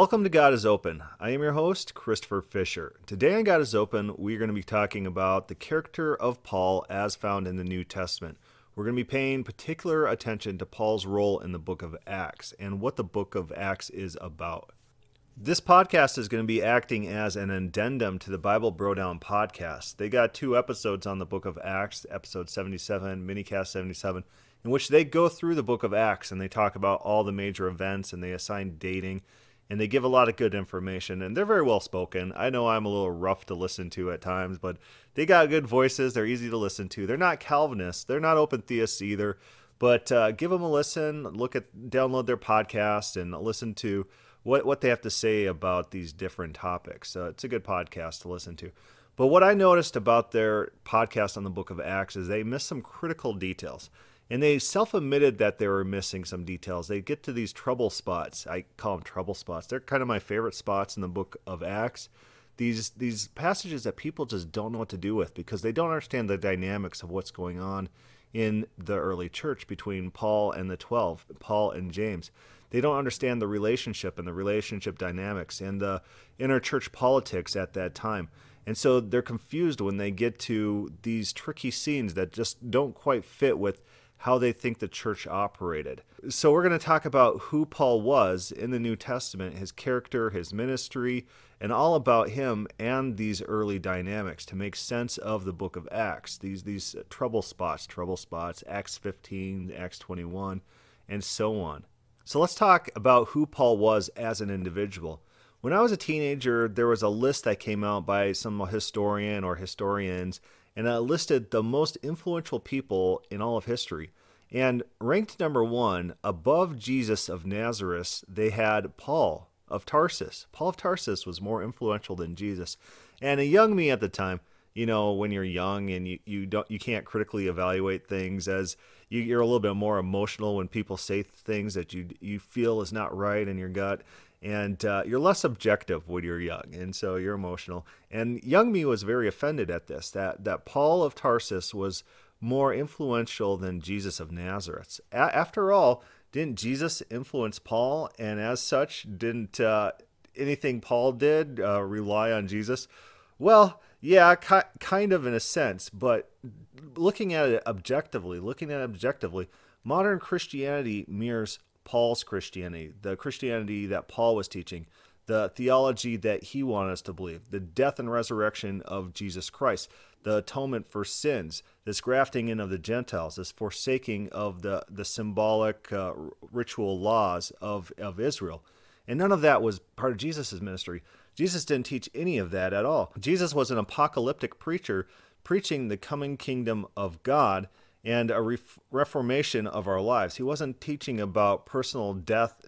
Welcome to God is Open. I am your host, Christopher Fisher. Today on God is Open, we're going to be talking about the character of Paul as found in the New Testament. We're going to be paying particular attention to Paul's role in the book of Acts and what the book of Acts is about. This podcast is going to be acting as an addendum to the Bible Bro Down podcast. They got two episodes on the book of Acts, episode 77, minicast 77, in which they go through the book of Acts and they talk about all the major events and they assign dating and they give a lot of good information and they're very well spoken. I know I'm a little rough to listen to at times, but they got good voices. They're easy to listen to. They're not Calvinists. They're not open theists either. But uh, give them a listen. Look at download their podcast and listen to what what they have to say about these different topics. Uh, it's a good podcast to listen to. But what I noticed about their podcast on the Book of Acts is they miss some critical details and they self admitted that they were missing some details. They get to these trouble spots. I call them trouble spots. They're kind of my favorite spots in the book of Acts. These these passages that people just don't know what to do with because they don't understand the dynamics of what's going on in the early church between Paul and the 12, Paul and James. They don't understand the relationship and the relationship dynamics and the inner church politics at that time. And so they're confused when they get to these tricky scenes that just don't quite fit with how they think the church operated. So, we're going to talk about who Paul was in the New Testament, his character, his ministry, and all about him and these early dynamics to make sense of the book of Acts. These, these trouble spots, trouble spots, Acts 15, Acts 21, and so on. So, let's talk about who Paul was as an individual. When I was a teenager, there was a list that came out by some historian or historians and it listed the most influential people in all of history. And ranked number one, above Jesus of Nazareth, they had Paul of Tarsus. Paul of Tarsus was more influential than Jesus. And a young me at the time, you know, when you're young and you, you don't you can't critically evaluate things as you, you're a little bit more emotional when people say things that you you feel is not right in your gut and uh, you're less objective when you're young, and so you're emotional. And young me was very offended at this that that Paul of Tarsus was more influential than Jesus of Nazareth. A- after all, didn't Jesus influence Paul, and as such, didn't uh, anything Paul did uh, rely on Jesus? Well, yeah, ki- kind of in a sense, but looking at it objectively, looking at it objectively, modern Christianity mirrors Paul's Christianity, the Christianity that Paul was teaching, the theology that he wanted us to believe, the death and resurrection of Jesus Christ, the atonement for sins, this grafting in of the Gentiles, this forsaking of the, the symbolic uh, ritual laws of, of Israel. And none of that was part of Jesus' ministry. Jesus didn't teach any of that at all. Jesus was an apocalyptic preacher preaching the coming kingdom of God and a reformation of our lives. He wasn't teaching about personal death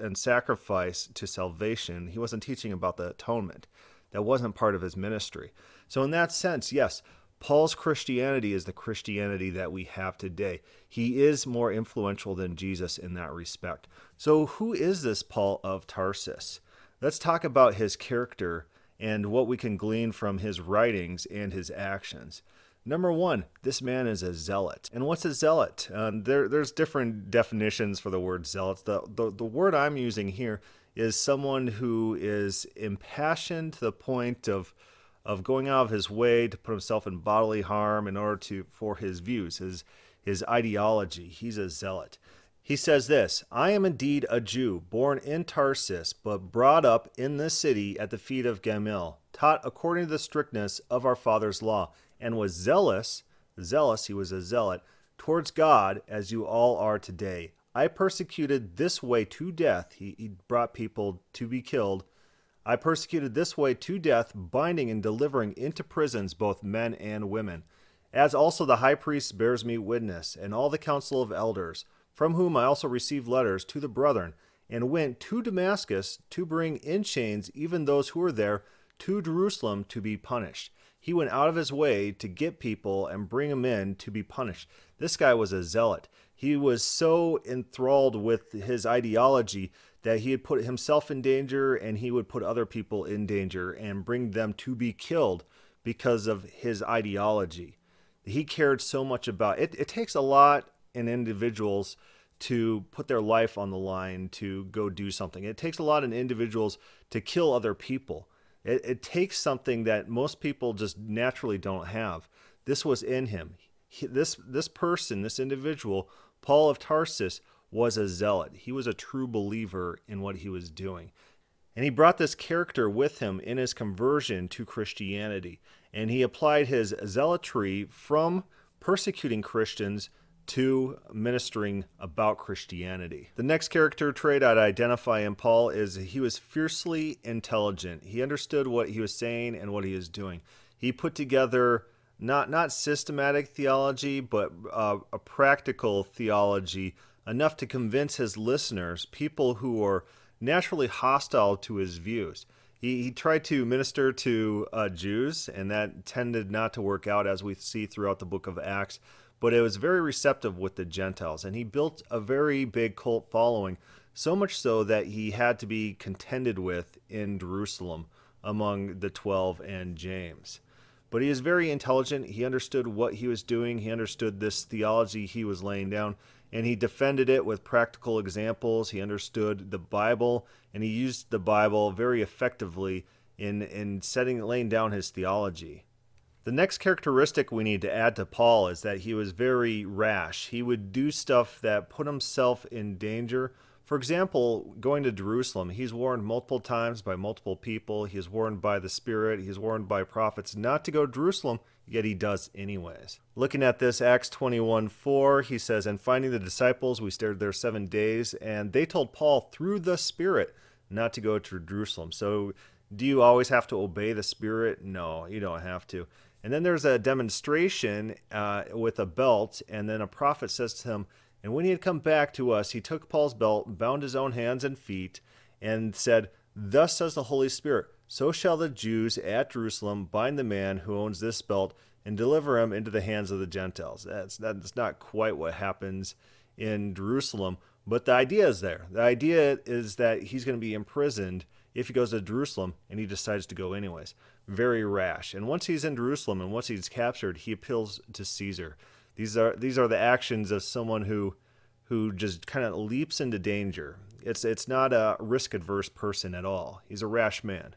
and sacrifice to salvation. He wasn't teaching about the atonement. That wasn't part of his ministry. So, in that sense, yes, Paul's Christianity is the Christianity that we have today. He is more influential than Jesus in that respect. So, who is this Paul of Tarsus? Let's talk about his character and what we can glean from his writings and his actions. Number one, this man is a zealot. And what's a zealot? Uh, there, there's different definitions for the word zealot. The, the, the word I'm using here is someone who is impassioned to the point of, of going out of his way to put himself in bodily harm in order to for his views, his, his ideology. He's a zealot. He says this I am indeed a Jew, born in Tarsus, but brought up in this city at the feet of Gamaliel, taught according to the strictness of our father's law and was zealous, zealous, he was a zealot, towards God as you all are today. I persecuted this way to death. He, he brought people to be killed. I persecuted this way to death, binding and delivering into prisons both men and women. As also the high priest bears me witness, and all the council of elders, from whom I also received letters to the brethren, and went to Damascus to bring in chains even those who were there to Jerusalem to be punished. He went out of his way to get people and bring them in to be punished. This guy was a zealot. He was so enthralled with his ideology that he had put himself in danger and he would put other people in danger and bring them to be killed because of his ideology. He cared so much about it. It takes a lot in individuals to put their life on the line to go do something. It takes a lot in individuals to kill other people. It, it takes something that most people just naturally don't have. This was in him. He, this this person, this individual, Paul of Tarsus, was a zealot. He was a true believer in what he was doing. And he brought this character with him in his conversion to Christianity. And he applied his zealotry from persecuting Christians to ministering about Christianity. The next character trait I'd identify in Paul is he was fiercely intelligent. He understood what he was saying and what he was doing. He put together not not systematic theology, but uh, a practical theology enough to convince his listeners, people who are naturally hostile to his views. He, he tried to minister to uh, Jews, and that tended not to work out, as we see throughout the book of Acts but it was very receptive with the Gentiles. And he built a very big cult following, so much so that he had to be contended with in Jerusalem among the 12 and James. But he is very intelligent. He understood what he was doing, he understood this theology he was laying down, and he defended it with practical examples. He understood the Bible, and he used the Bible very effectively in, in setting laying down his theology. The next characteristic we need to add to Paul is that he was very rash. He would do stuff that put himself in danger. For example, going to Jerusalem, he's warned multiple times by multiple people. He's warned by the Spirit. He's warned by prophets not to go to Jerusalem, yet he does anyways. Looking at this, Acts 21 4, he says, And finding the disciples, we stayed there seven days, and they told Paul through the Spirit not to go to Jerusalem. So, do you always have to obey the Spirit? No, you don't have to. And then there's a demonstration uh, with a belt, and then a prophet says to him, And when he had come back to us, he took Paul's belt, bound his own hands and feet, and said, Thus says the Holy Spirit, so shall the Jews at Jerusalem bind the man who owns this belt and deliver him into the hands of the Gentiles. That's, that's not quite what happens in Jerusalem, but the idea is there. The idea is that he's going to be imprisoned if he goes to Jerusalem and he decides to go anyways. Very rash. And once he's in Jerusalem and once he's captured, he appeals to Caesar. These are these are the actions of someone who who just kind of leaps into danger. It's it's not a risk adverse person at all. He's a rash man.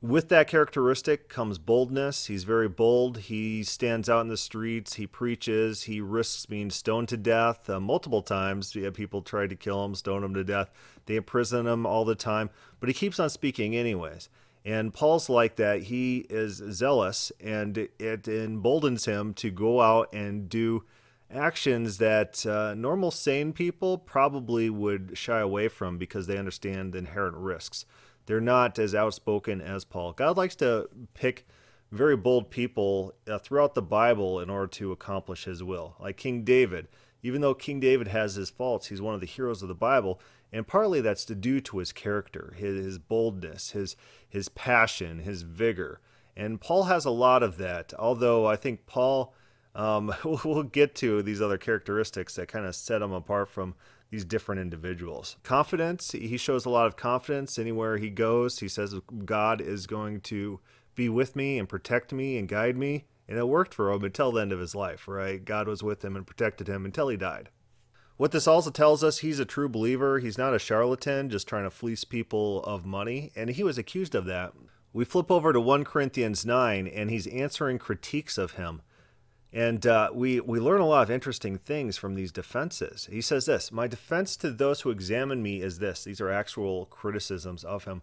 With that characteristic comes boldness. He's very bold. He stands out in the streets. He preaches. He risks being stoned to death uh, multiple times. Yeah, people tried to kill him, stone him to death. They imprison him all the time, but he keeps on speaking anyways. And Paul's like that. He is zealous, and it emboldens him to go out and do actions that uh, normal sane people probably would shy away from because they understand the inherent risks. They're not as outspoken as Paul. God likes to pick very bold people uh, throughout the Bible in order to accomplish his will. Like King David, even though King David has his faults, he's one of the heroes of the Bible, and partly that's to due to his character, his, his boldness, his his passion, his vigor. And Paul has a lot of that, although I think Paul um, we'll get to these other characteristics that kind of set him apart from these different individuals. Confidence, he shows a lot of confidence anywhere he goes. He says God is going to be with me and protect me and guide me. And it worked for him until the end of his life, right? God was with him and protected him until he died. What this also tells us, he's a true believer. He's not a charlatan just trying to fleece people of money. And he was accused of that. We flip over to 1 Corinthians 9, and he's answering critiques of him. And uh, we, we learn a lot of interesting things from these defenses. He says this My defense to those who examine me is this. These are actual criticisms of him.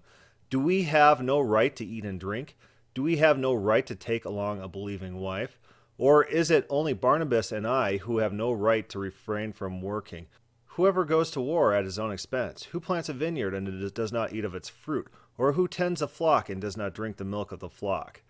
Do we have no right to eat and drink? Do we have no right to take along a believing wife? Or is it only Barnabas and I who have no right to refrain from working? Whoever goes to war at his own expense, who plants a vineyard and does not eat of its fruit, or who tends a flock and does not drink the milk of the flock?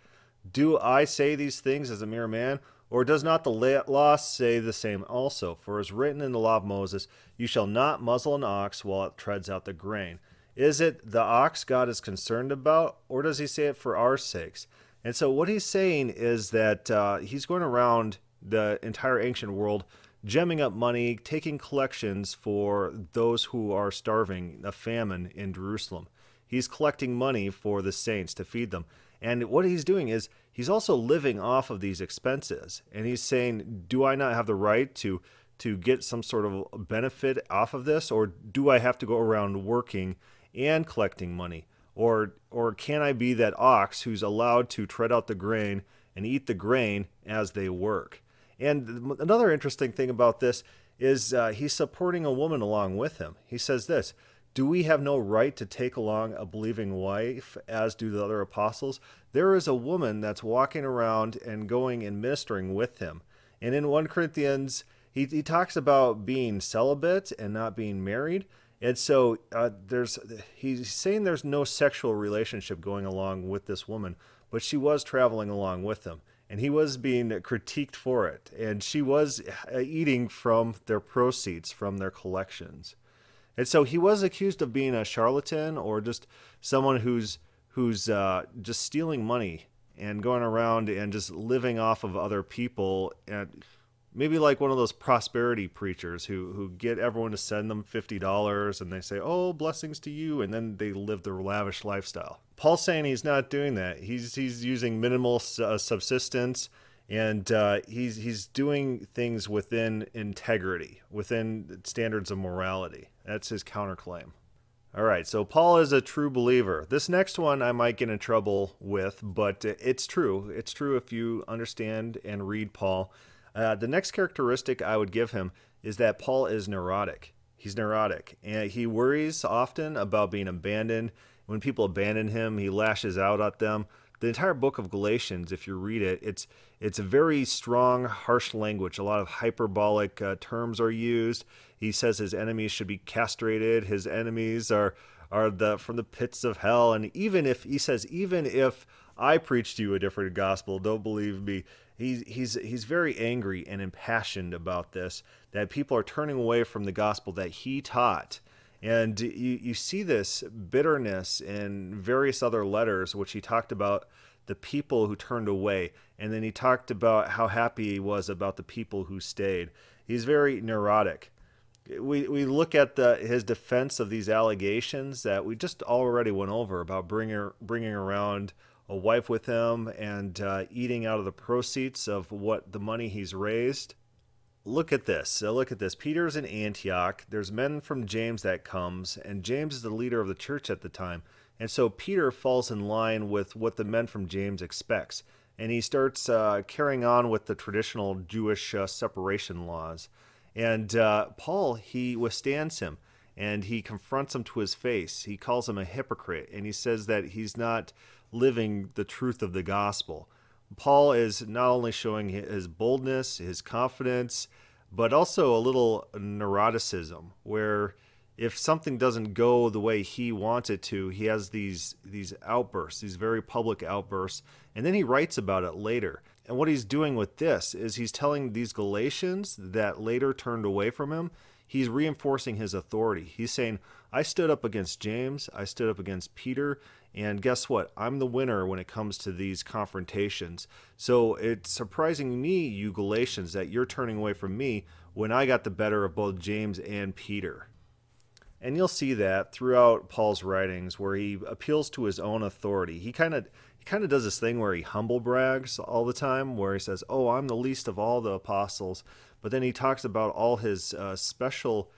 Do I say these things as a mere man? Or does not the law say the same also? For as written in the law of Moses, you shall not muzzle an ox while it treads out the grain. Is it the ox God is concerned about, or does he say it for our sakes? And so what he's saying is that uh, he's going around the entire ancient world, gemming up money, taking collections for those who are starving, a famine in Jerusalem. He's collecting money for the saints to feed them. And what he's doing is he's also living off of these expenses. And he's saying, Do I not have the right to to get some sort of benefit off of this, or do I have to go around working and collecting money? Or, or can I be that ox who's allowed to tread out the grain and eat the grain as they work? And another interesting thing about this is uh, he's supporting a woman along with him. He says this Do we have no right to take along a believing wife, as do the other apostles? There is a woman that's walking around and going and ministering with him. And in 1 Corinthians, he, he talks about being celibate and not being married. And so uh, there's he's saying there's no sexual relationship going along with this woman, but she was traveling along with him, and he was being critiqued for it, and she was uh, eating from their proceeds from their collections, and so he was accused of being a charlatan or just someone who's who's uh, just stealing money and going around and just living off of other people. And maybe like one of those prosperity preachers who who get everyone to send them $50 and they say oh blessings to you and then they live their lavish lifestyle paul's saying he's not doing that he's he's using minimal uh, subsistence and uh, he's he's doing things within integrity within standards of morality that's his counterclaim all right, so Paul is a true believer. This next one I might get in trouble with, but it's true. It's true if you understand and read Paul. Uh, the next characteristic I would give him is that Paul is neurotic. He's neurotic, and he worries often about being abandoned. When people abandon him, he lashes out at them. The entire book of Galatians, if you read it, it's it's a very strong, harsh language. A lot of hyperbolic uh, terms are used. He says his enemies should be castrated. His enemies are are the from the pits of hell. And even if he says, even if I preach to you a different gospel, don't believe me. He's he's he's very angry and impassioned about this. That people are turning away from the gospel that he taught. And you, you see this bitterness in various other letters, which he talked about the people who turned away. And then he talked about how happy he was about the people who stayed. He's very neurotic we we look at the his defense of these allegations that we just already went over about bringing bringing around a wife with him and uh, eating out of the proceeds of what the money he's raised. Look at this. So look at this. Peter's in Antioch. There's men from James that comes, and James is the leader of the church at the time. And so Peter falls in line with what the men from James expects, and he starts uh, carrying on with the traditional Jewish uh, separation laws. And uh, Paul, he withstands him and he confronts him to his face. He calls him a hypocrite and he says that he's not living the truth of the gospel. Paul is not only showing his boldness, his confidence, but also a little neuroticism where if something doesn't go the way he wants it to, he has these these outbursts, these very public outbursts, and then he writes about it later. And what he's doing with this is he's telling these Galatians that later turned away from him, he's reinforcing his authority. He's saying, I stood up against James, I stood up against Peter, and guess what? I'm the winner when it comes to these confrontations. So it's surprising me, you Galatians, that you're turning away from me when I got the better of both James and Peter. And you'll see that throughout Paul's writings where he appeals to his own authority. He kind of he kind of does this thing where he humble brags all the time, where he says, "Oh, I'm the least of all the apostles," but then he talks about all his uh, special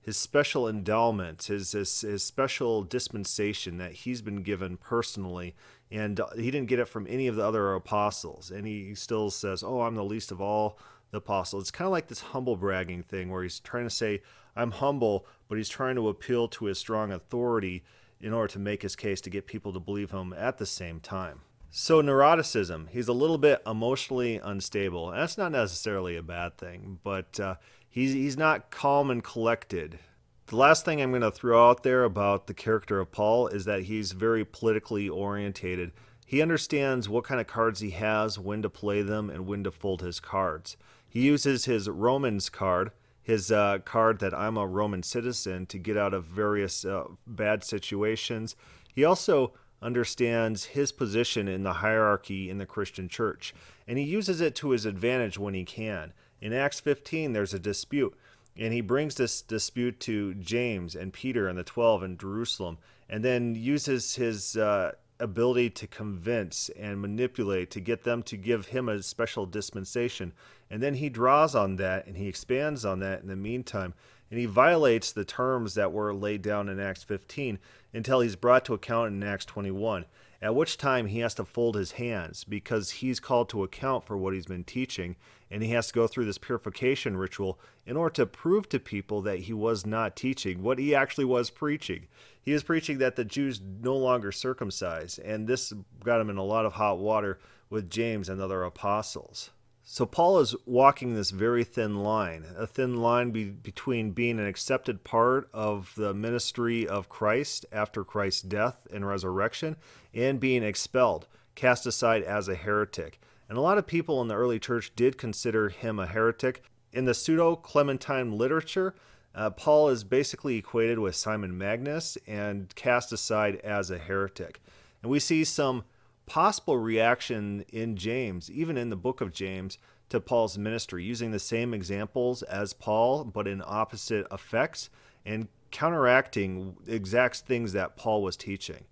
his special endowment, his, his his special dispensation that he's been given personally, and he didn't get it from any of the other apostles. And he still says, "Oh, I'm the least of all the apostles." It's kind of like this humble bragging thing where he's trying to say, "I'm humble," but he's trying to appeal to his strong authority in order to make his case to get people to believe him at the same time. So, neuroticism, he's a little bit emotionally unstable. That's not necessarily a bad thing, but uh, he's, he's not calm and collected. The last thing I'm going to throw out there about the character of Paul is that he's very politically orientated. He understands what kind of cards he has, when to play them, and when to fold his cards. He uses his Romans card, his uh, card that I'm a Roman citizen to get out of various uh, bad situations. He also understands his position in the hierarchy in the Christian church, and he uses it to his advantage when he can. In Acts 15, there's a dispute, and he brings this dispute to James and Peter and the 12 in Jerusalem, and then uses his uh, ability to convince and manipulate to get them to give him a special dispensation. And then he draws on that and he expands on that in the meantime. And he violates the terms that were laid down in Acts 15 until he's brought to account in Acts 21, at which time he has to fold his hands because he's called to account for what he's been teaching. And he has to go through this purification ritual in order to prove to people that he was not teaching what he actually was preaching. He was preaching that the Jews no longer circumcise, and this got him in a lot of hot water with James and other apostles. So Paul is walking this very thin line, a thin line be- between being an accepted part of the ministry of Christ after Christ's death and resurrection and being expelled, cast aside as a heretic. And a lot of people in the early church did consider him a heretic. In the pseudo Clementine literature, uh, Paul is basically equated with Simon Magus and cast aside as a heretic. And we see some possible reaction in James, even in the book of James, to Paul's ministry, using the same examples as Paul, but in opposite effects and counteracting exact things that Paul was teaching.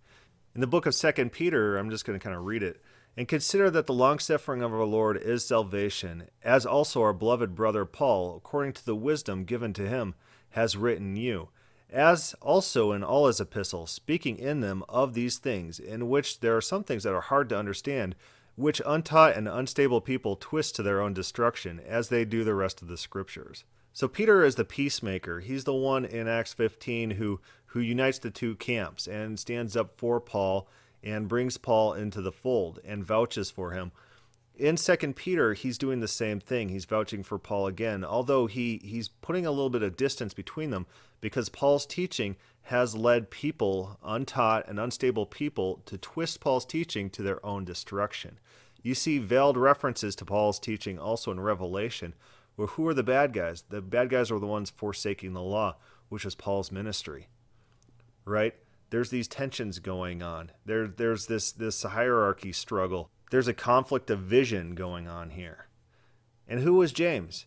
In the book of Second Peter, I'm just going to kind of read it. And consider that the long suffering of our Lord is salvation, as also our beloved brother Paul, according to the wisdom given to him, has written you as also in all his epistles, speaking in them of these things, in which there are some things that are hard to understand, which untaught and unstable people twist to their own destruction, as they do the rest of the scriptures. So Peter is the peacemaker. He's the one in Acts 15 who who unites the two camps and stands up for Paul and brings Paul into the fold and vouches for him. In second peter he's doing the same thing. He's vouching for paul again although he he's putting a little bit of distance between them because paul's teaching has led people untaught and unstable people to twist paul's teaching to their own destruction. You see veiled references to paul's teaching also in revelation. Where who are the bad guys? The bad guys are the ones forsaking the law which is paul's ministry right there's these tensions going on there there's this this hierarchy struggle there's a conflict of vision going on here. And who was James?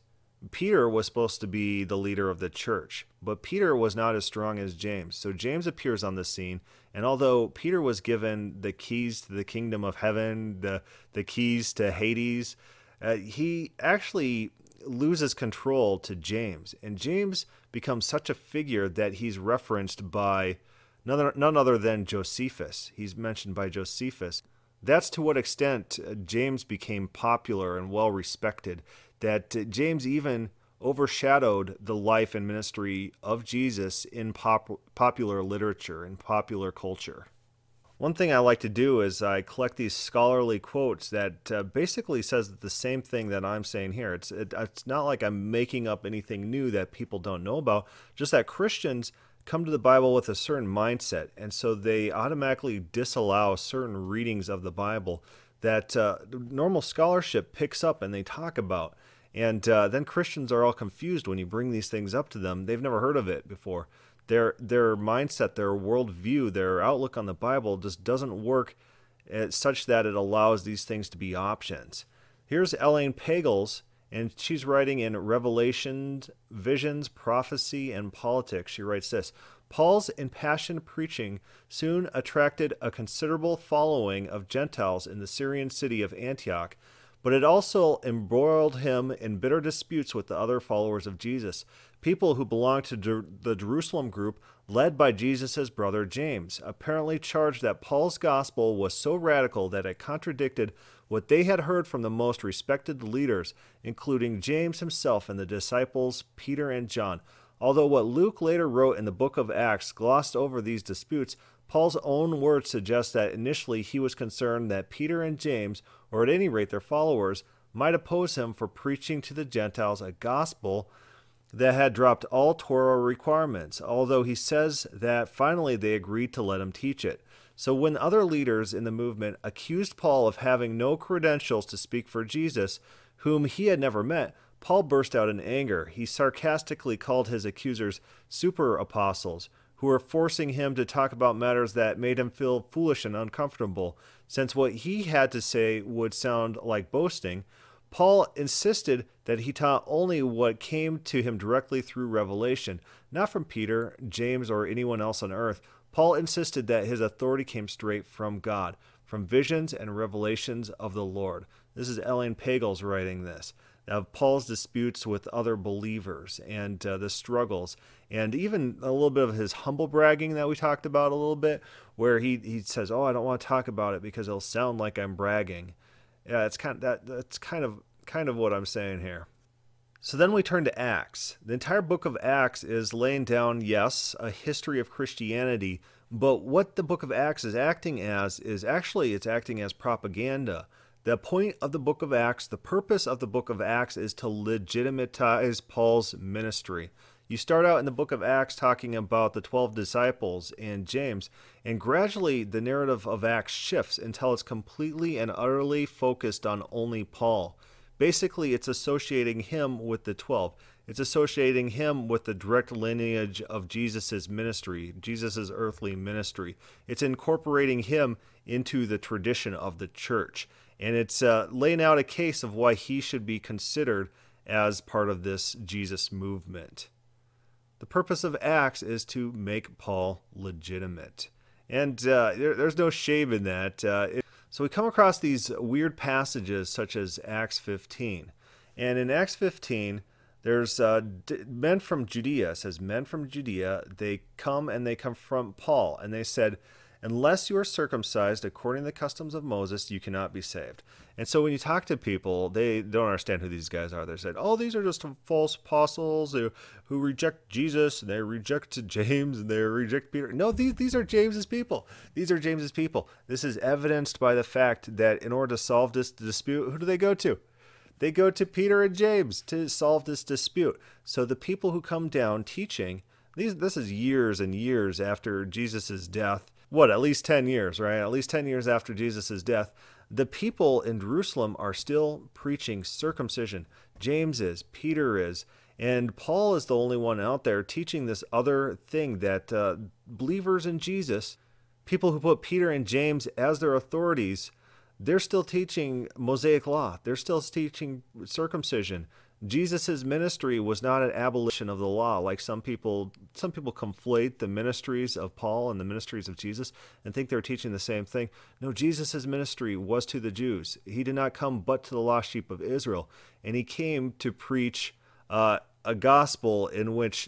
Peter was supposed to be the leader of the church, but Peter was not as strong as James. So James appears on the scene, and although Peter was given the keys to the kingdom of heaven, the the keys to Hades, uh, he actually loses control to James, and James becomes such a figure that he's referenced by none, none other than Josephus. He's mentioned by Josephus. That's to what extent uh, James became popular and well respected, that uh, James even overshadowed the life and ministry of Jesus in pop- popular literature and popular culture. One thing I like to do is I collect these scholarly quotes that uh, basically says the same thing that I'm saying here. It's it, it's not like I'm making up anything new that people don't know about, just that Christians come to the Bible with a certain mindset, and so they automatically disallow certain readings of the Bible that uh, normal scholarship picks up and they talk about. And uh, then Christians are all confused when you bring these things up to them. They've never heard of it before. Their their mindset, their worldview, their outlook on the Bible just doesn't work uh, such that it allows these things to be options. Here's Elaine Pagels and she's writing in Revelations, Visions, Prophecy, and Politics. She writes this Paul's impassioned preaching soon attracted a considerable following of Gentiles in the Syrian city of Antioch, but it also embroiled him in bitter disputes with the other followers of Jesus, people who belonged to the Jerusalem group led by Jesus' brother James, apparently charged that Paul's gospel was so radical that it contradicted what they had heard from the most respected leaders, including James himself and the disciples Peter and John. Although what Luke later wrote in the book of Acts glossed over these disputes, Paul's own words suggest that initially he was concerned that Peter and James, or at any rate their followers, might oppose him for preaching to the Gentiles a gospel that had dropped all Torah requirements, although he says that finally they agreed to let him teach it. So when other leaders in the movement accused Paul of having no credentials to speak for Jesus, whom he had never met, Paul burst out in anger. He sarcastically called his accusers super apostles, who were forcing him to talk about matters that made him feel foolish and uncomfortable, since what he had to say would sound like boasting. Paul insisted that he taught only what came to him directly through revelation, not from Peter, James, or anyone else on earth, Paul insisted that his authority came straight from God, from visions and revelations of the Lord. This is Elaine Pagels writing this. Of Paul's disputes with other believers and uh, the struggles, and even a little bit of his humble bragging that we talked about a little bit, where he, he says, "Oh, I don't want to talk about it because it'll sound like I'm bragging." Yeah, it's kind of, that that's kind of kind of what I'm saying here. So then we turn to Acts. The entire book of Acts is laying down, yes, a history of Christianity, but what the book of Acts is acting as is actually it's acting as propaganda. The point of the book of Acts, the purpose of the book of Acts is to legitimatize Paul's ministry. You start out in the book of Acts talking about the 12 disciples and James, and gradually the narrative of Acts shifts until it's completely and utterly focused on only Paul. Basically, it's associating him with the 12. It's associating him with the direct lineage of Jesus' ministry, Jesus' earthly ministry. It's incorporating him into the tradition of the church. And it's uh, laying out a case of why he should be considered as part of this Jesus movement. The purpose of Acts is to make Paul legitimate. And uh, there, there's no shame in that. Uh, it, so we come across these weird passages such as Acts 15. And in Acts 15, there's uh, d- men from Judea, says men from Judea, they come and they confront Paul, and they said, Unless you are circumcised according to the customs of Moses, you cannot be saved. And so when you talk to people, they don't understand who these guys are. They said, oh, these are just false apostles who, who reject Jesus and they reject James and they reject Peter. No, these, these are James's people. These are James's people. This is evidenced by the fact that in order to solve this dispute, who do they go to? They go to Peter and James to solve this dispute. So the people who come down teaching, these, this is years and years after Jesus' death what, at least 10 years, right? At least 10 years after Jesus' death, the people in Jerusalem are still preaching circumcision. James is, Peter is, and Paul is the only one out there teaching this other thing that uh, believers in Jesus, people who put Peter and James as their authorities, they're still teaching Mosaic law. They're still teaching circumcision. Jesus' ministry was not an abolition of the law like some people some people conflate the ministries of Paul and the ministries of Jesus and think they're teaching the same thing. No, Jesus' ministry was to the Jews. He did not come but to the lost sheep of Israel, and he came to preach uh, a gospel in which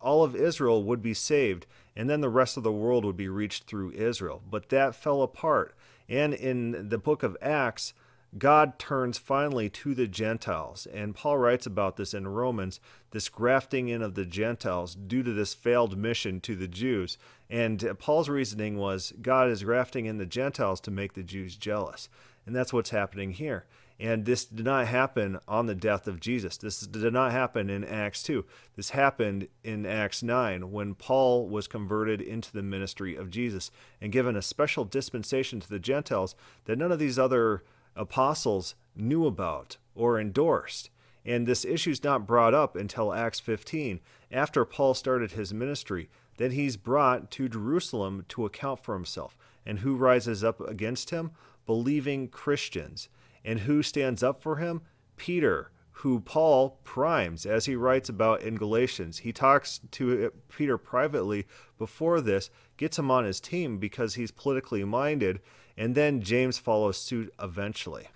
all of Israel would be saved, and then the rest of the world would be reached through Israel. But that fell apart. And in the book of Acts, God turns finally to the Gentiles. And Paul writes about this in Romans this grafting in of the Gentiles due to this failed mission to the Jews. And Paul's reasoning was God is grafting in the Gentiles to make the Jews jealous. And that's what's happening here. And this did not happen on the death of Jesus. This did not happen in Acts 2. This happened in Acts 9 when Paul was converted into the ministry of Jesus and given a special dispensation to the Gentiles that none of these other apostles knew about or endorsed. And this issue is not brought up until Acts 15, after Paul started his ministry. Then he's brought to Jerusalem to account for himself. And who rises up against him? Believing Christians. And who stands up for him? Peter, who Paul primes, as he writes about in Galatians. He talks to Peter privately before this, gets him on his team because he's politically minded, and then James follows suit eventually.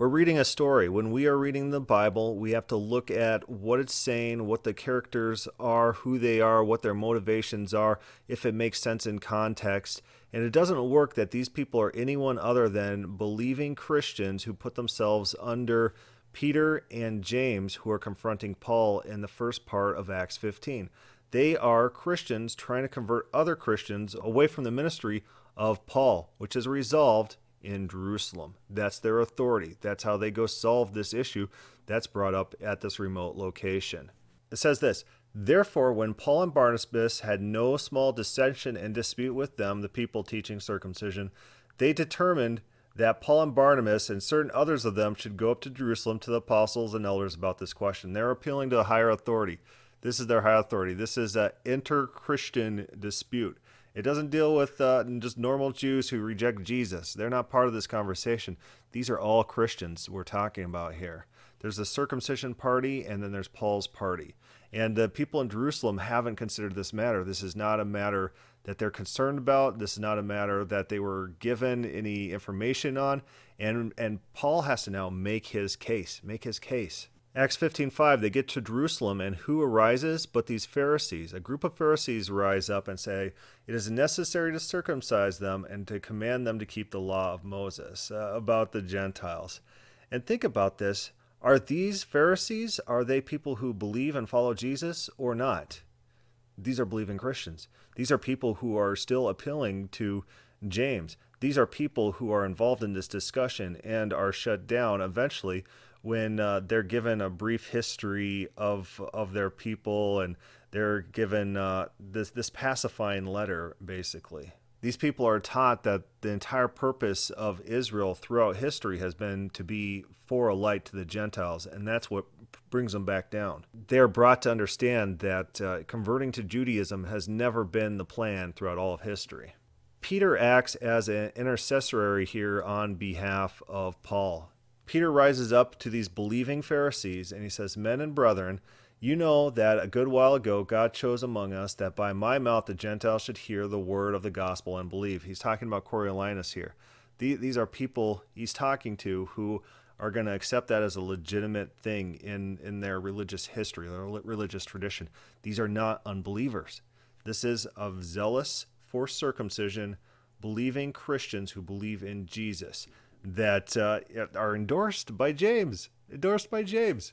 We're reading a story. When we are reading the Bible, we have to look at what it's saying, what the characters are, who they are, what their motivations are, if it makes sense in context. And it doesn't work that these people are anyone other than believing Christians who put themselves under Peter and James, who are confronting Paul in the first part of Acts 15. They are Christians trying to convert other Christians away from the ministry of Paul, which is resolved in Jerusalem. That's their authority. That's how they go solve this issue that's brought up at this remote location. It says this Therefore, when Paul and Barnabas had no small dissension and dispute with them, the people teaching circumcision, they determined that Paul and Barnabas and certain others of them should go up to Jerusalem to the apostles and elders about this question. They're appealing to a higher authority. This is their high authority. This is an inter Christian dispute. It doesn't deal with uh, just normal Jews who reject Jesus. They're not part of this conversation. These are all Christians we're talking about here. There's the circumcision party, and then there's Paul's party. And the people in Jerusalem haven't considered this matter. This is not a matter that they're concerned about. This is not a matter that they were given any information on. And and Paul has to now make his case. Make his case. Acts 15:5 they get to Jerusalem and who arises but these Pharisees? A group of Pharisees rise up and say it is necessary to circumcise them and to command them to keep the law of Moses uh, about the Gentiles. And think about this. Are these Pharisees are they people who believe and follow Jesus or not? These are believing Christians. These are people who are still appealing to James. These are people who are involved in this discussion and are shut down eventually when uh, they're given a brief history of of their people and they're given uh, this this pacifying letter basically. These people are taught that the entire purpose of Israel throughout history has been to be for a light to the Gentiles, and that's what brings them back down. They are brought to understand that uh, converting to Judaism has never been the plan throughout all of history. Peter acts as an intercessory here on behalf of Paul. Peter rises up to these believing Pharisees and he says, Men and brethren, you know that a good while ago God chose among us that by my mouth the Gentiles should hear the word of the gospel and believe. He's talking about Cornelius here. These are people he's talking to who are going to accept that as a legitimate thing in, in their religious history, their religious tradition. These are not unbelievers. This is of zealous for circumcision, believing Christians who believe in Jesus that uh, are endorsed by James. Endorsed by James.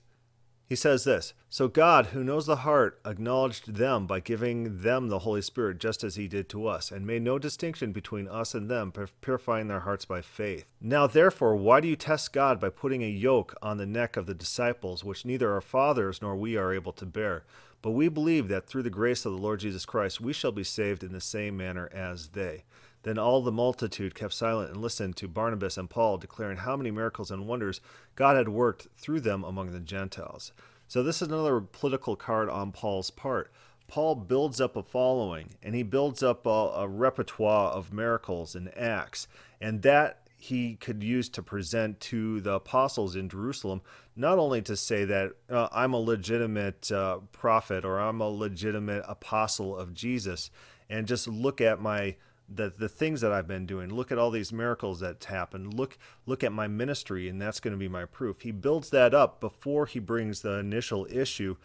He says this So God, who knows the heart, acknowledged them by giving them the Holy Spirit, just as He did to us, and made no distinction between us and them, purifying their hearts by faith. Now, therefore, why do you test God by putting a yoke on the neck of the disciples, which neither our fathers nor we are able to bear? But we believe that through the grace of the Lord Jesus Christ, we shall be saved in the same manner as they. Then all the multitude kept silent and listened to Barnabas and Paul, declaring how many miracles and wonders God had worked through them among the Gentiles. So, this is another political card on Paul's part. Paul builds up a following and he builds up a, a repertoire of miracles and acts, and that he could use to present to the apostles in Jerusalem, not only to say that uh, I'm a legitimate uh, prophet or I'm a legitimate apostle of Jesus, and just look at my the the things that I've been doing. Look at all these miracles that's happened. Look look at my ministry, and that's going to be my proof. He builds that up before he brings the initial issue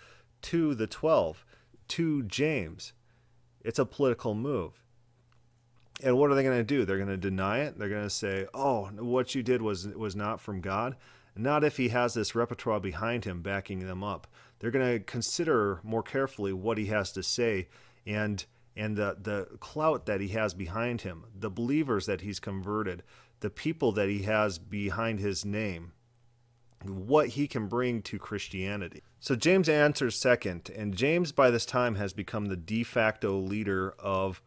to the twelve, to James. It's a political move. And what are they going to do? They're going to deny it. They're going to say, "Oh, what you did was was not from God." Not if he has this repertoire behind him backing them up. They're going to consider more carefully what he has to say and and the, the clout that he has behind him, the believers that he's converted, the people that he has behind his name, what he can bring to Christianity. So James answers second, and James by this time has become the de facto leader of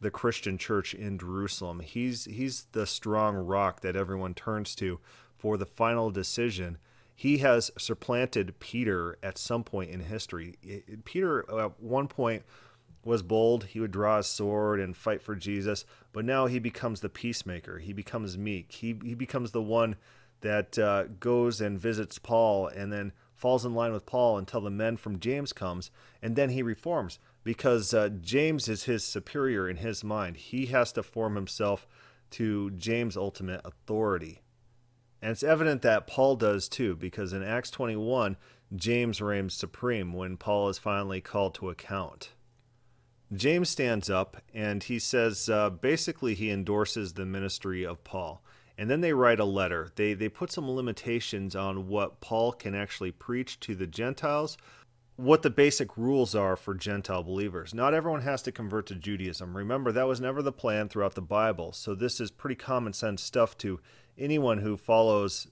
the Christian church in Jerusalem. He's he's the strong rock that everyone turns to for the final decision. He has supplanted Peter at some point in history. Peter at one point was bold. He would draw his sword and fight for Jesus. But now he becomes the peacemaker. He becomes meek. He, he becomes the one that uh, goes and visits Paul and then falls in line with Paul until the men from James comes. And then he reforms because uh, James is his superior in his mind. He has to form himself to James' ultimate authority. And it's evident that Paul does too, because in Acts 21, James reigns supreme when Paul is finally called to account. James stands up and he says uh, basically he endorses the ministry of Paul. And then they write a letter. They, they put some limitations on what Paul can actually preach to the Gentiles, what the basic rules are for Gentile believers. Not everyone has to convert to Judaism. Remember, that was never the plan throughout the Bible. So this is pretty common sense stuff to anyone who follows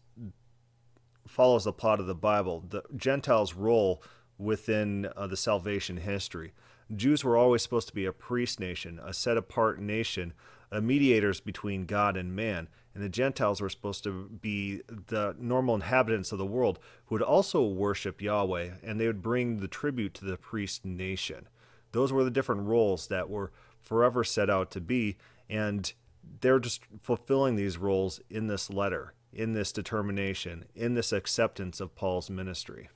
follows the plot of the Bible. The Gentiles' role within uh, the salvation history. Jews were always supposed to be a priest nation, a set apart nation, a mediators between God and man. And the Gentiles were supposed to be the normal inhabitants of the world who would also worship Yahweh, and they would bring the tribute to the priest nation. Those were the different roles that were forever set out to be. And they're just fulfilling these roles in this letter, in this determination, in this acceptance of Paul's ministry.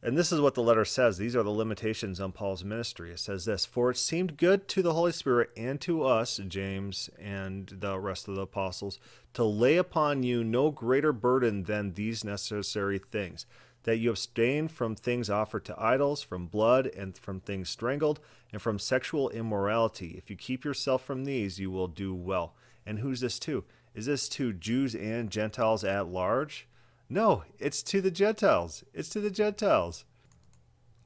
And this is what the letter says. These are the limitations on Paul's ministry. It says this For it seemed good to the Holy Spirit and to us, James and the rest of the apostles, to lay upon you no greater burden than these necessary things that you abstain from things offered to idols, from blood, and from things strangled, and from sexual immorality. If you keep yourself from these, you will do well. And who's this to? Is this to Jews and Gentiles at large? No, it's to the Gentiles. It's to the Gentiles.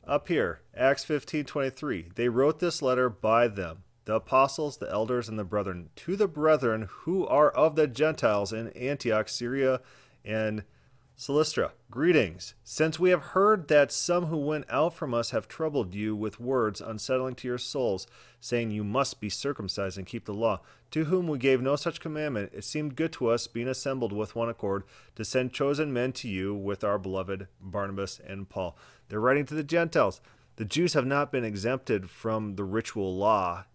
Up here, Acts 15:23. They wrote this letter by them, the apostles, the elders, and the brethren, to the brethren who are of the Gentiles in Antioch, Syria, and Cilicia, greetings. Since we have heard that some who went out from us have troubled you with words unsettling to your souls, saying you must be circumcised and keep the law, to whom we gave no such commandment, it seemed good to us, being assembled with one accord, to send chosen men to you with our beloved Barnabas and Paul. They're writing to the Gentiles. The Jews have not been exempted from the ritual law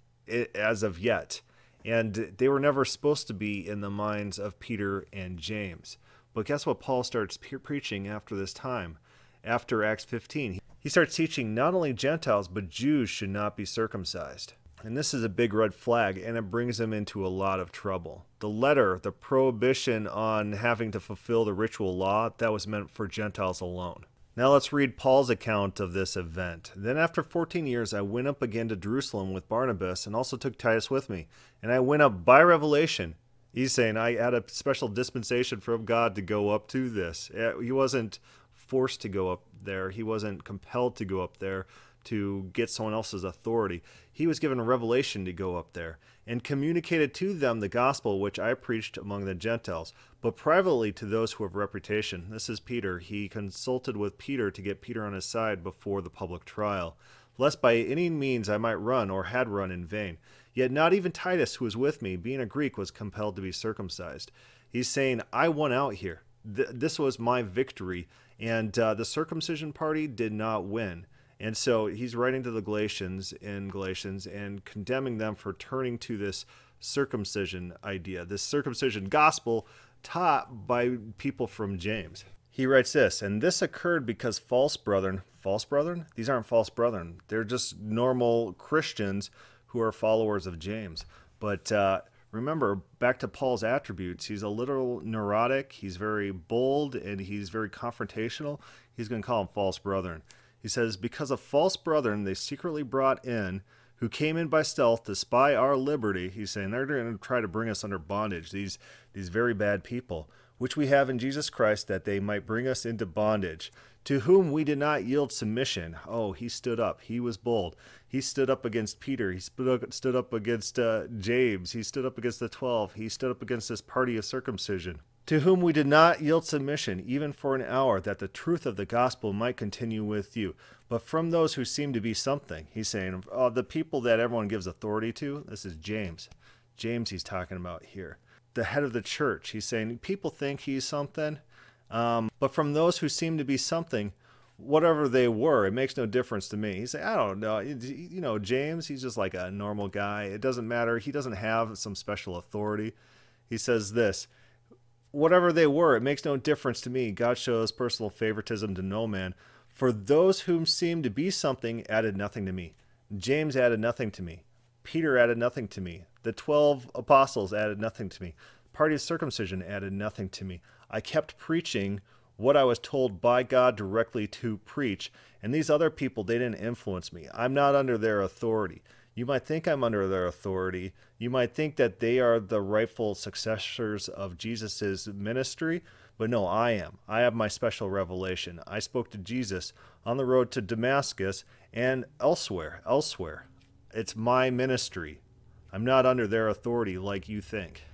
as of yet, and they were never supposed to be in the minds of Peter and James. But guess what Paul starts pe- preaching after this time? After Acts 15, he starts teaching not only Gentiles, but Jews should not be circumcised. And this is a big red flag, and it brings them into a lot of trouble. The letter, the prohibition on having to fulfill the ritual law, that was meant for Gentiles alone. Now let's read Paul's account of this event. Then after 14 years, I went up again to Jerusalem with Barnabas and also took Titus with me. And I went up by revelation he's saying I had a special dispensation from God to go up to this. He wasn't forced to go up there. He wasn't compelled to go up there to get someone else's authority. He was given a revelation to go up there and communicated to them the gospel which I preached among the Gentiles, but privately to those who have reputation. This is Peter. He consulted with Peter to get Peter on his side before the public trial, lest by any means I might run or had run in vain. Yet not even Titus, who was with me, being a Greek, was compelled to be circumcised. He's saying, I won out here. Th- this was my victory. And uh, the circumcision party did not win. And so he's writing to the Galatians in Galatians and condemning them for turning to this circumcision idea, this circumcision gospel taught by people from James. He writes this, and this occurred because false brethren, false brethren? These aren't false brethren. They're just normal Christians who are followers of James. But uh, remember, back to Paul's attributes, he's a little neurotic, he's very bold, and he's very confrontational. He's going to call them false brethren. He says, Because of false brethren they secretly brought in, who came in by stealth to spy our liberty. He's saying they're going to try to bring us under bondage, these, these very bad people, which we have in Jesus Christ, that they might bring us into bondage to whom we did not yield submission. Oh, he stood up. He was bold. He stood up against Peter. He stood up against uh, James. He stood up against the twelve. He stood up against this party of circumcision. To whom we did not yield submission, even for an hour, that the truth of the gospel might continue with you. But from those who seem to be something, he's saying, oh, the people that everyone gives authority to, this is James. James, he's talking about here. The head of the church, he's saying, people think he's something. Um, but from those who seem to be something, whatever they were, it makes no difference to me. He said, I don't know. You know, James, he's just like a normal guy. It doesn't matter. He doesn't have some special authority. He says this whatever they were, it makes no difference to me. God shows personal favoritism to no man. For those whom seemed to be something added nothing to me. James added nothing to me. Peter added nothing to me. The twelve apostles added nothing to me. Party of circumcision added nothing to me. I kept preaching what I was told by God directly to preach, and these other people, they didn't influence me. I'm not under their authority. You might think I'm under their authority. You might think that they are the rightful successors of Jesus' ministry, but no, I am. I have my special revelation. I spoke to Jesus on the road to Damascus and elsewhere, elsewhere. It's my ministry. I'm not under their authority like you think.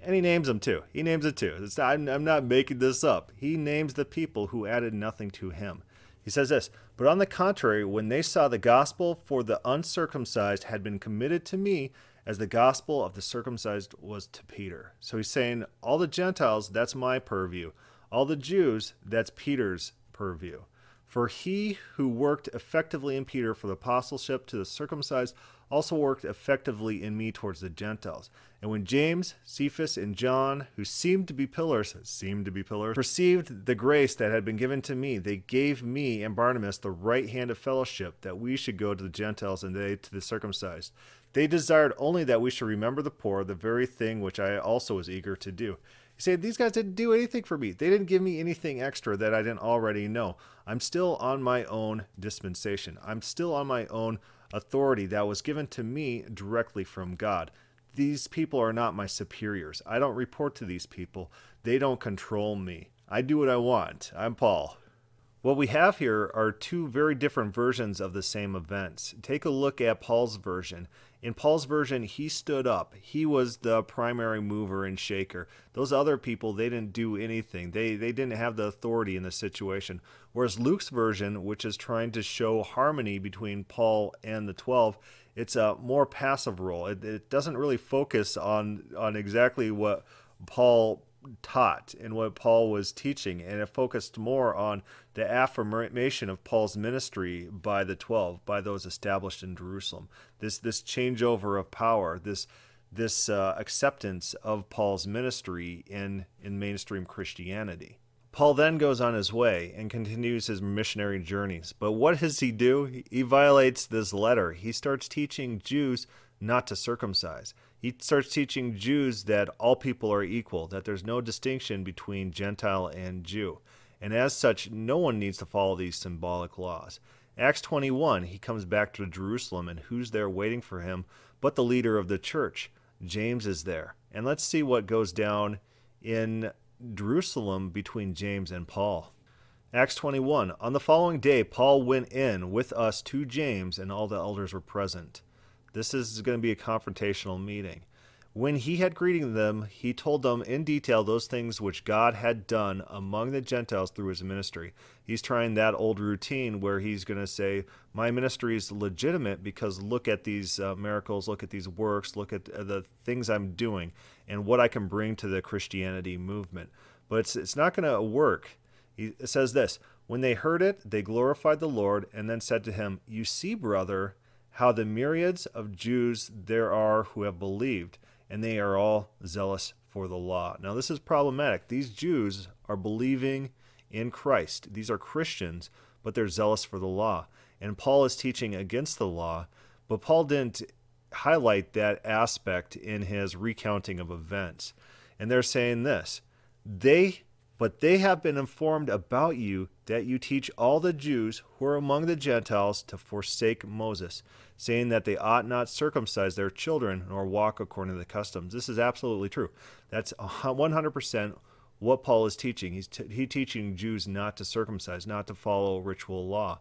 And he names them too. He names it too. I'm, I'm not making this up. He names the people who added nothing to him. He says this, but on the contrary, when they saw the gospel for the uncircumcised had been committed to me, as the gospel of the circumcised was to Peter. So he's saying, all the Gentiles, that's my purview. All the Jews, that's Peter's purview. For he who worked effectively in Peter for the apostleship to the circumcised also worked effectively in me towards the Gentiles. And when James, Cephas, and John, who seemed to be pillars, seemed to be pillars, perceived the grace that had been given to me, they gave me and Barnabas the right hand of fellowship, that we should go to the Gentiles and they to the circumcised. They desired only that we should remember the poor, the very thing which I also was eager to do. He said, These guys didn't do anything for me. They didn't give me anything extra that I didn't already know. I'm still on my own dispensation. I'm still on my own authority that was given to me directly from God. These people are not my superiors. I don't report to these people. They don't control me. I do what I want. I'm Paul. What we have here are two very different versions of the same events. Take a look at Paul's version. In Paul's version, he stood up. He was the primary mover and shaker. Those other people, they didn't do anything. They they didn't have the authority in the situation. Whereas Luke's version, which is trying to show harmony between Paul and the 12, it's a more passive role. It, it doesn't really focus on on exactly what Paul taught and what Paul was teaching, and it focused more on the affirmation of Paul's ministry by the twelve, by those established in Jerusalem. This this changeover of power, this this uh, acceptance of Paul's ministry in in mainstream Christianity. Paul then goes on his way and continues his missionary journeys. But what does he do? He violates this letter. He starts teaching Jews not to circumcise he starts teaching Jews that all people are equal, that there's no distinction between Gentile and Jew. And as such, no one needs to follow these symbolic laws. Acts 21, he comes back to Jerusalem, and who's there waiting for him but the leader of the church? James is there. And let's see what goes down in Jerusalem between James and Paul. Acts 21 On the following day, Paul went in with us to James, and all the elders were present. This is going to be a confrontational meeting. When he had greeted them, he told them in detail those things which God had done among the Gentiles through his ministry. He's trying that old routine where he's going to say, My ministry is legitimate because look at these uh, miracles, look at these works, look at the things I'm doing, and what I can bring to the Christianity movement. But it's, it's not going to work. He says this When they heard it, they glorified the Lord and then said to him, You see, brother, how the myriads of Jews there are who have believed, and they are all zealous for the law. Now, this is problematic. These Jews are believing in Christ. These are Christians, but they're zealous for the law. And Paul is teaching against the law, but Paul didn't highlight that aspect in his recounting of events. And they're saying this they but they have been informed about you that you teach all the Jews who are among the Gentiles to forsake Moses, saying that they ought not circumcise their children nor walk according to the customs. This is absolutely true. That's 100% what Paul is teaching. He's t- he teaching Jews not to circumcise, not to follow ritual law.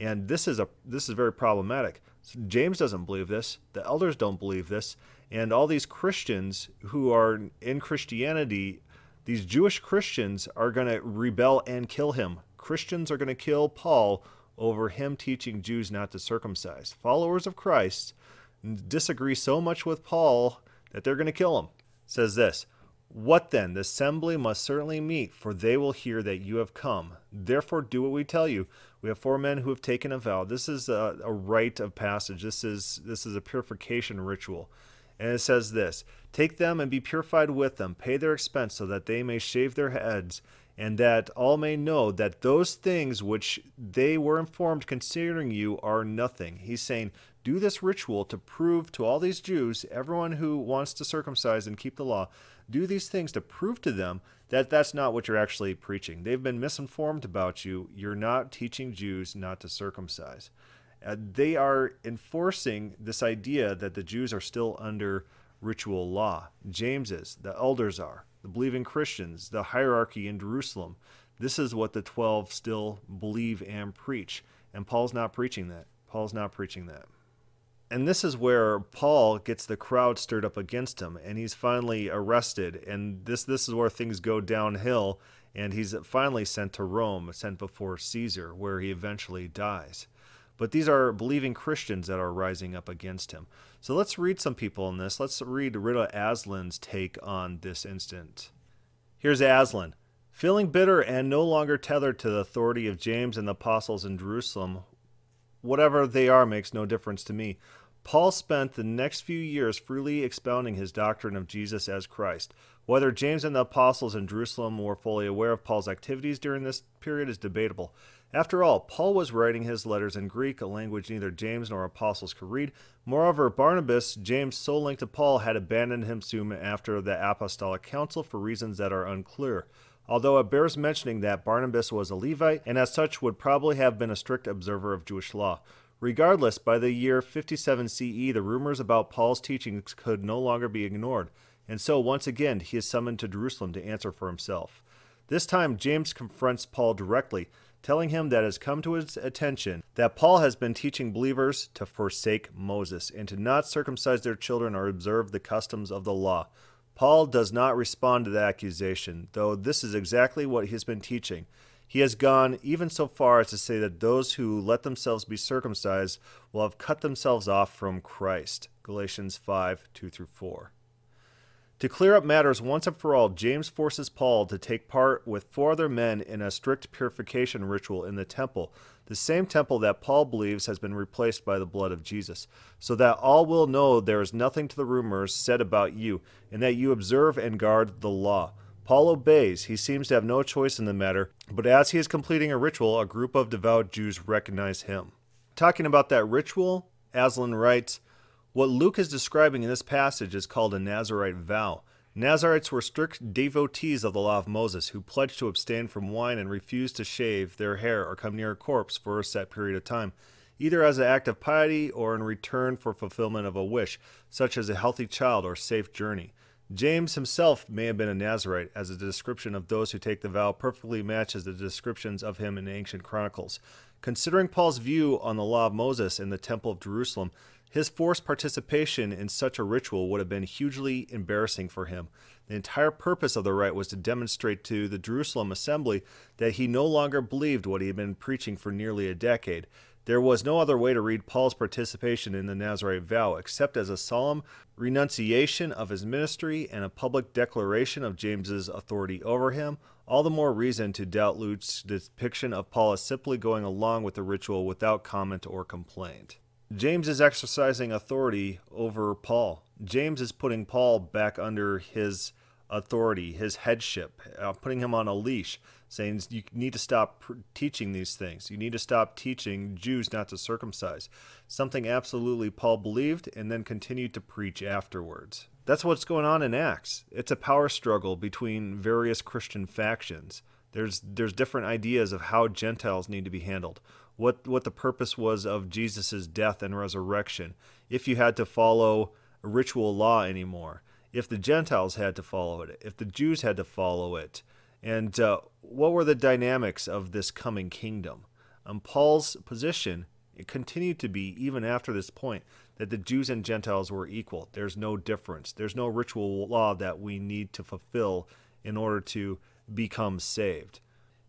And this is a this is very problematic. James doesn't believe this. The elders don't believe this. And all these Christians who are in Christianity these Jewish Christians are going to rebel and kill him. Christians are going to kill Paul over him teaching Jews not to circumcise. Followers of Christ disagree so much with Paul that they're going to kill him. It says this What then? The assembly must certainly meet, for they will hear that you have come. Therefore, do what we tell you. We have four men who have taken a vow. This is a, a rite of passage. This is this is a purification ritual. And it says this Take them and be purified with them, pay their expense, so that they may shave their heads, and that all may know that those things which they were informed concerning you are nothing. He's saying, Do this ritual to prove to all these Jews, everyone who wants to circumcise and keep the law, do these things to prove to them that that's not what you're actually preaching. They've been misinformed about you. You're not teaching Jews not to circumcise. Uh, they are enforcing this idea that the Jews are still under ritual law. James is, the elders are, the believing Christians, the hierarchy in Jerusalem. This is what the 12 still believe and preach. And Paul's not preaching that. Paul's not preaching that. And this is where Paul gets the crowd stirred up against him, and he's finally arrested. And this this is where things go downhill, and he's finally sent to Rome, sent before Caesar, where he eventually dies. But these are believing Christians that are rising up against him. So let's read some people in this. Let's read Reza Aslan's take on this incident. Here's Aslan. Feeling bitter and no longer tethered to the authority of James and the apostles in Jerusalem, whatever they are makes no difference to me. Paul spent the next few years freely expounding his doctrine of Jesus as Christ. Whether James and the apostles in Jerusalem were fully aware of Paul's activities during this period is debatable. After all, Paul was writing his letters in Greek, a language neither James nor apostles could read. Moreover, Barnabas, James' sole link to Paul, had abandoned him soon after the Apostolic Council for reasons that are unclear. Although it bears mentioning that Barnabas was a Levite and as such would probably have been a strict observer of Jewish law. Regardless, by the year 57 CE, the rumors about Paul's teachings could no longer be ignored, and so once again he is summoned to Jerusalem to answer for himself. This time, James confronts Paul directly, telling him that it has come to his attention that Paul has been teaching believers to forsake Moses and to not circumcise their children or observe the customs of the law. Paul does not respond to the accusation, though this is exactly what he has been teaching. He has gone even so far as to say that those who let themselves be circumcised will have cut themselves off from Christ. Galatians 5 2 through 4. To clear up matters once and for all, James forces Paul to take part with four other men in a strict purification ritual in the temple, the same temple that Paul believes has been replaced by the blood of Jesus, so that all will know there is nothing to the rumors said about you, and that you observe and guard the law. Paul obeys. He seems to have no choice in the matter, but as he is completing a ritual, a group of devout Jews recognize him. Talking about that ritual, Aslan writes, what Luke is describing in this passage is called a Nazarite vow. Nazarites were strict devotees of the law of Moses who pledged to abstain from wine and refused to shave their hair or come near a corpse for a set period of time, either as an act of piety or in return for fulfillment of a wish, such as a healthy child or safe journey. James himself may have been a Nazarite, as the description of those who take the vow perfectly matches the descriptions of him in ancient chronicles. Considering Paul's view on the law of Moses in the Temple of Jerusalem, his forced participation in such a ritual would have been hugely embarrassing for him. The entire purpose of the rite was to demonstrate to the Jerusalem assembly that he no longer believed what he had been preaching for nearly a decade. There was no other way to read Paul's participation in the Nazarite vow except as a solemn renunciation of his ministry and a public declaration of James's authority over him. All the more reason to doubt Luke's depiction of Paul as simply going along with the ritual without comment or complaint. James is exercising authority over Paul. James is putting Paul back under his authority, his headship, uh, putting him on a leash, saying you need to stop pr- teaching these things. You need to stop teaching Jews not to circumcise. Something absolutely Paul believed and then continued to preach afterwards. That's what's going on in Acts. It's a power struggle between various Christian factions. There's there's different ideas of how Gentiles need to be handled what what the purpose was of Jesus' death and resurrection, if you had to follow ritual law anymore, if the Gentiles had to follow it, if the Jews had to follow it, and uh, what were the dynamics of this coming kingdom. Um, Paul's position it continued to be, even after this point, that the Jews and Gentiles were equal. There's no difference. There's no ritual law that we need to fulfill in order to become saved.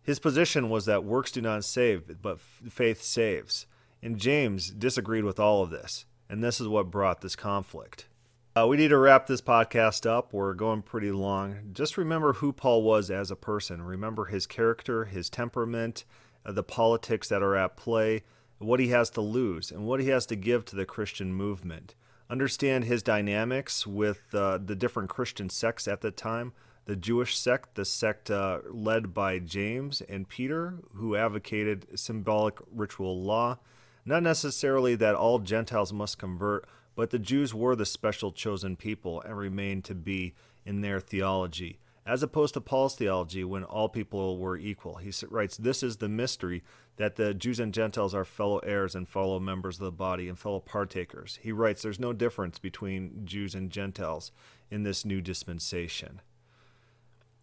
His position was that works do not save, but faith saves. And James disagreed with all of this. And this is what brought this conflict. Uh, we need to wrap this podcast up. We're going pretty long. Just remember who Paul was as a person. Remember his character, his temperament, uh, the politics that are at play, what he has to lose, and what he has to give to the Christian movement. Understand his dynamics with uh, the different Christian sects at the time the Jewish sect, the sect uh, led by James and Peter, who advocated symbolic ritual law. Not necessarily that all Gentiles must convert, but the Jews were the special chosen people and remained to be in their theology, as opposed to Paul's theology when all people were equal. He writes, This is the mystery that the Jews and Gentiles are fellow heirs and fellow members of the body and fellow partakers. He writes, There's no difference between Jews and Gentiles in this new dispensation.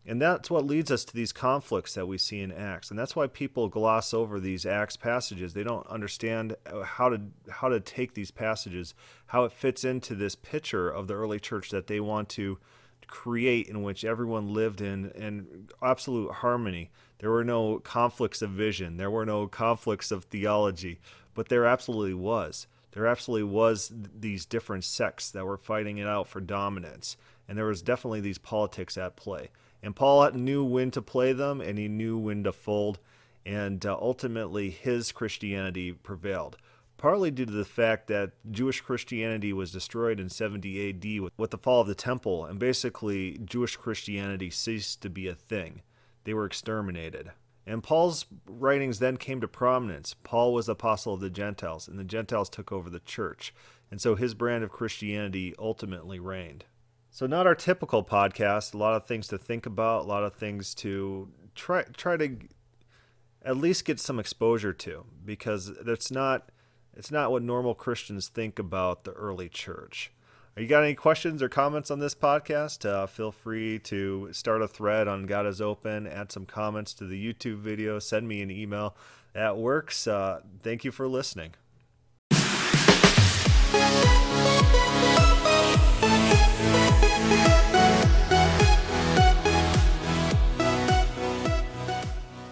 And that's what leads us to these conflicts that we see in Acts. And that's why people gloss over these Acts passages. They don't understand uh, how to how to take these passages, how it fits into this picture of the early church that they want to create in which everyone lived in in absolute harmony. There were no conflicts of vision, there were no conflicts of theology, but there absolutely was. There absolutely was these different sects that were fighting it out for dominance, and there was definitely these politics at play. And Paul knew when to play them and he knew when to fold. And uh, ultimately, his Christianity prevailed. partly due to the fact that Jewish Christianity was destroyed in 70 AD with the fall of the temple, and basically Jewish Christianity ceased to be a thing. They were exterminated. And Paul's writings then came to prominence. Paul was apostle of the Gentiles, and the Gentiles took over the church. And so his brand of Christianity ultimately reigned. So, not our typical podcast. A lot of things to think about, a lot of things to try try to at least get some exposure to, because it's not it's not what normal Christians think about the early church. You got any questions or comments on this podcast? Uh, feel free to start a thread on God is Open, add some comments to the YouTube video, send me an email. That works. Uh, thank you for listening.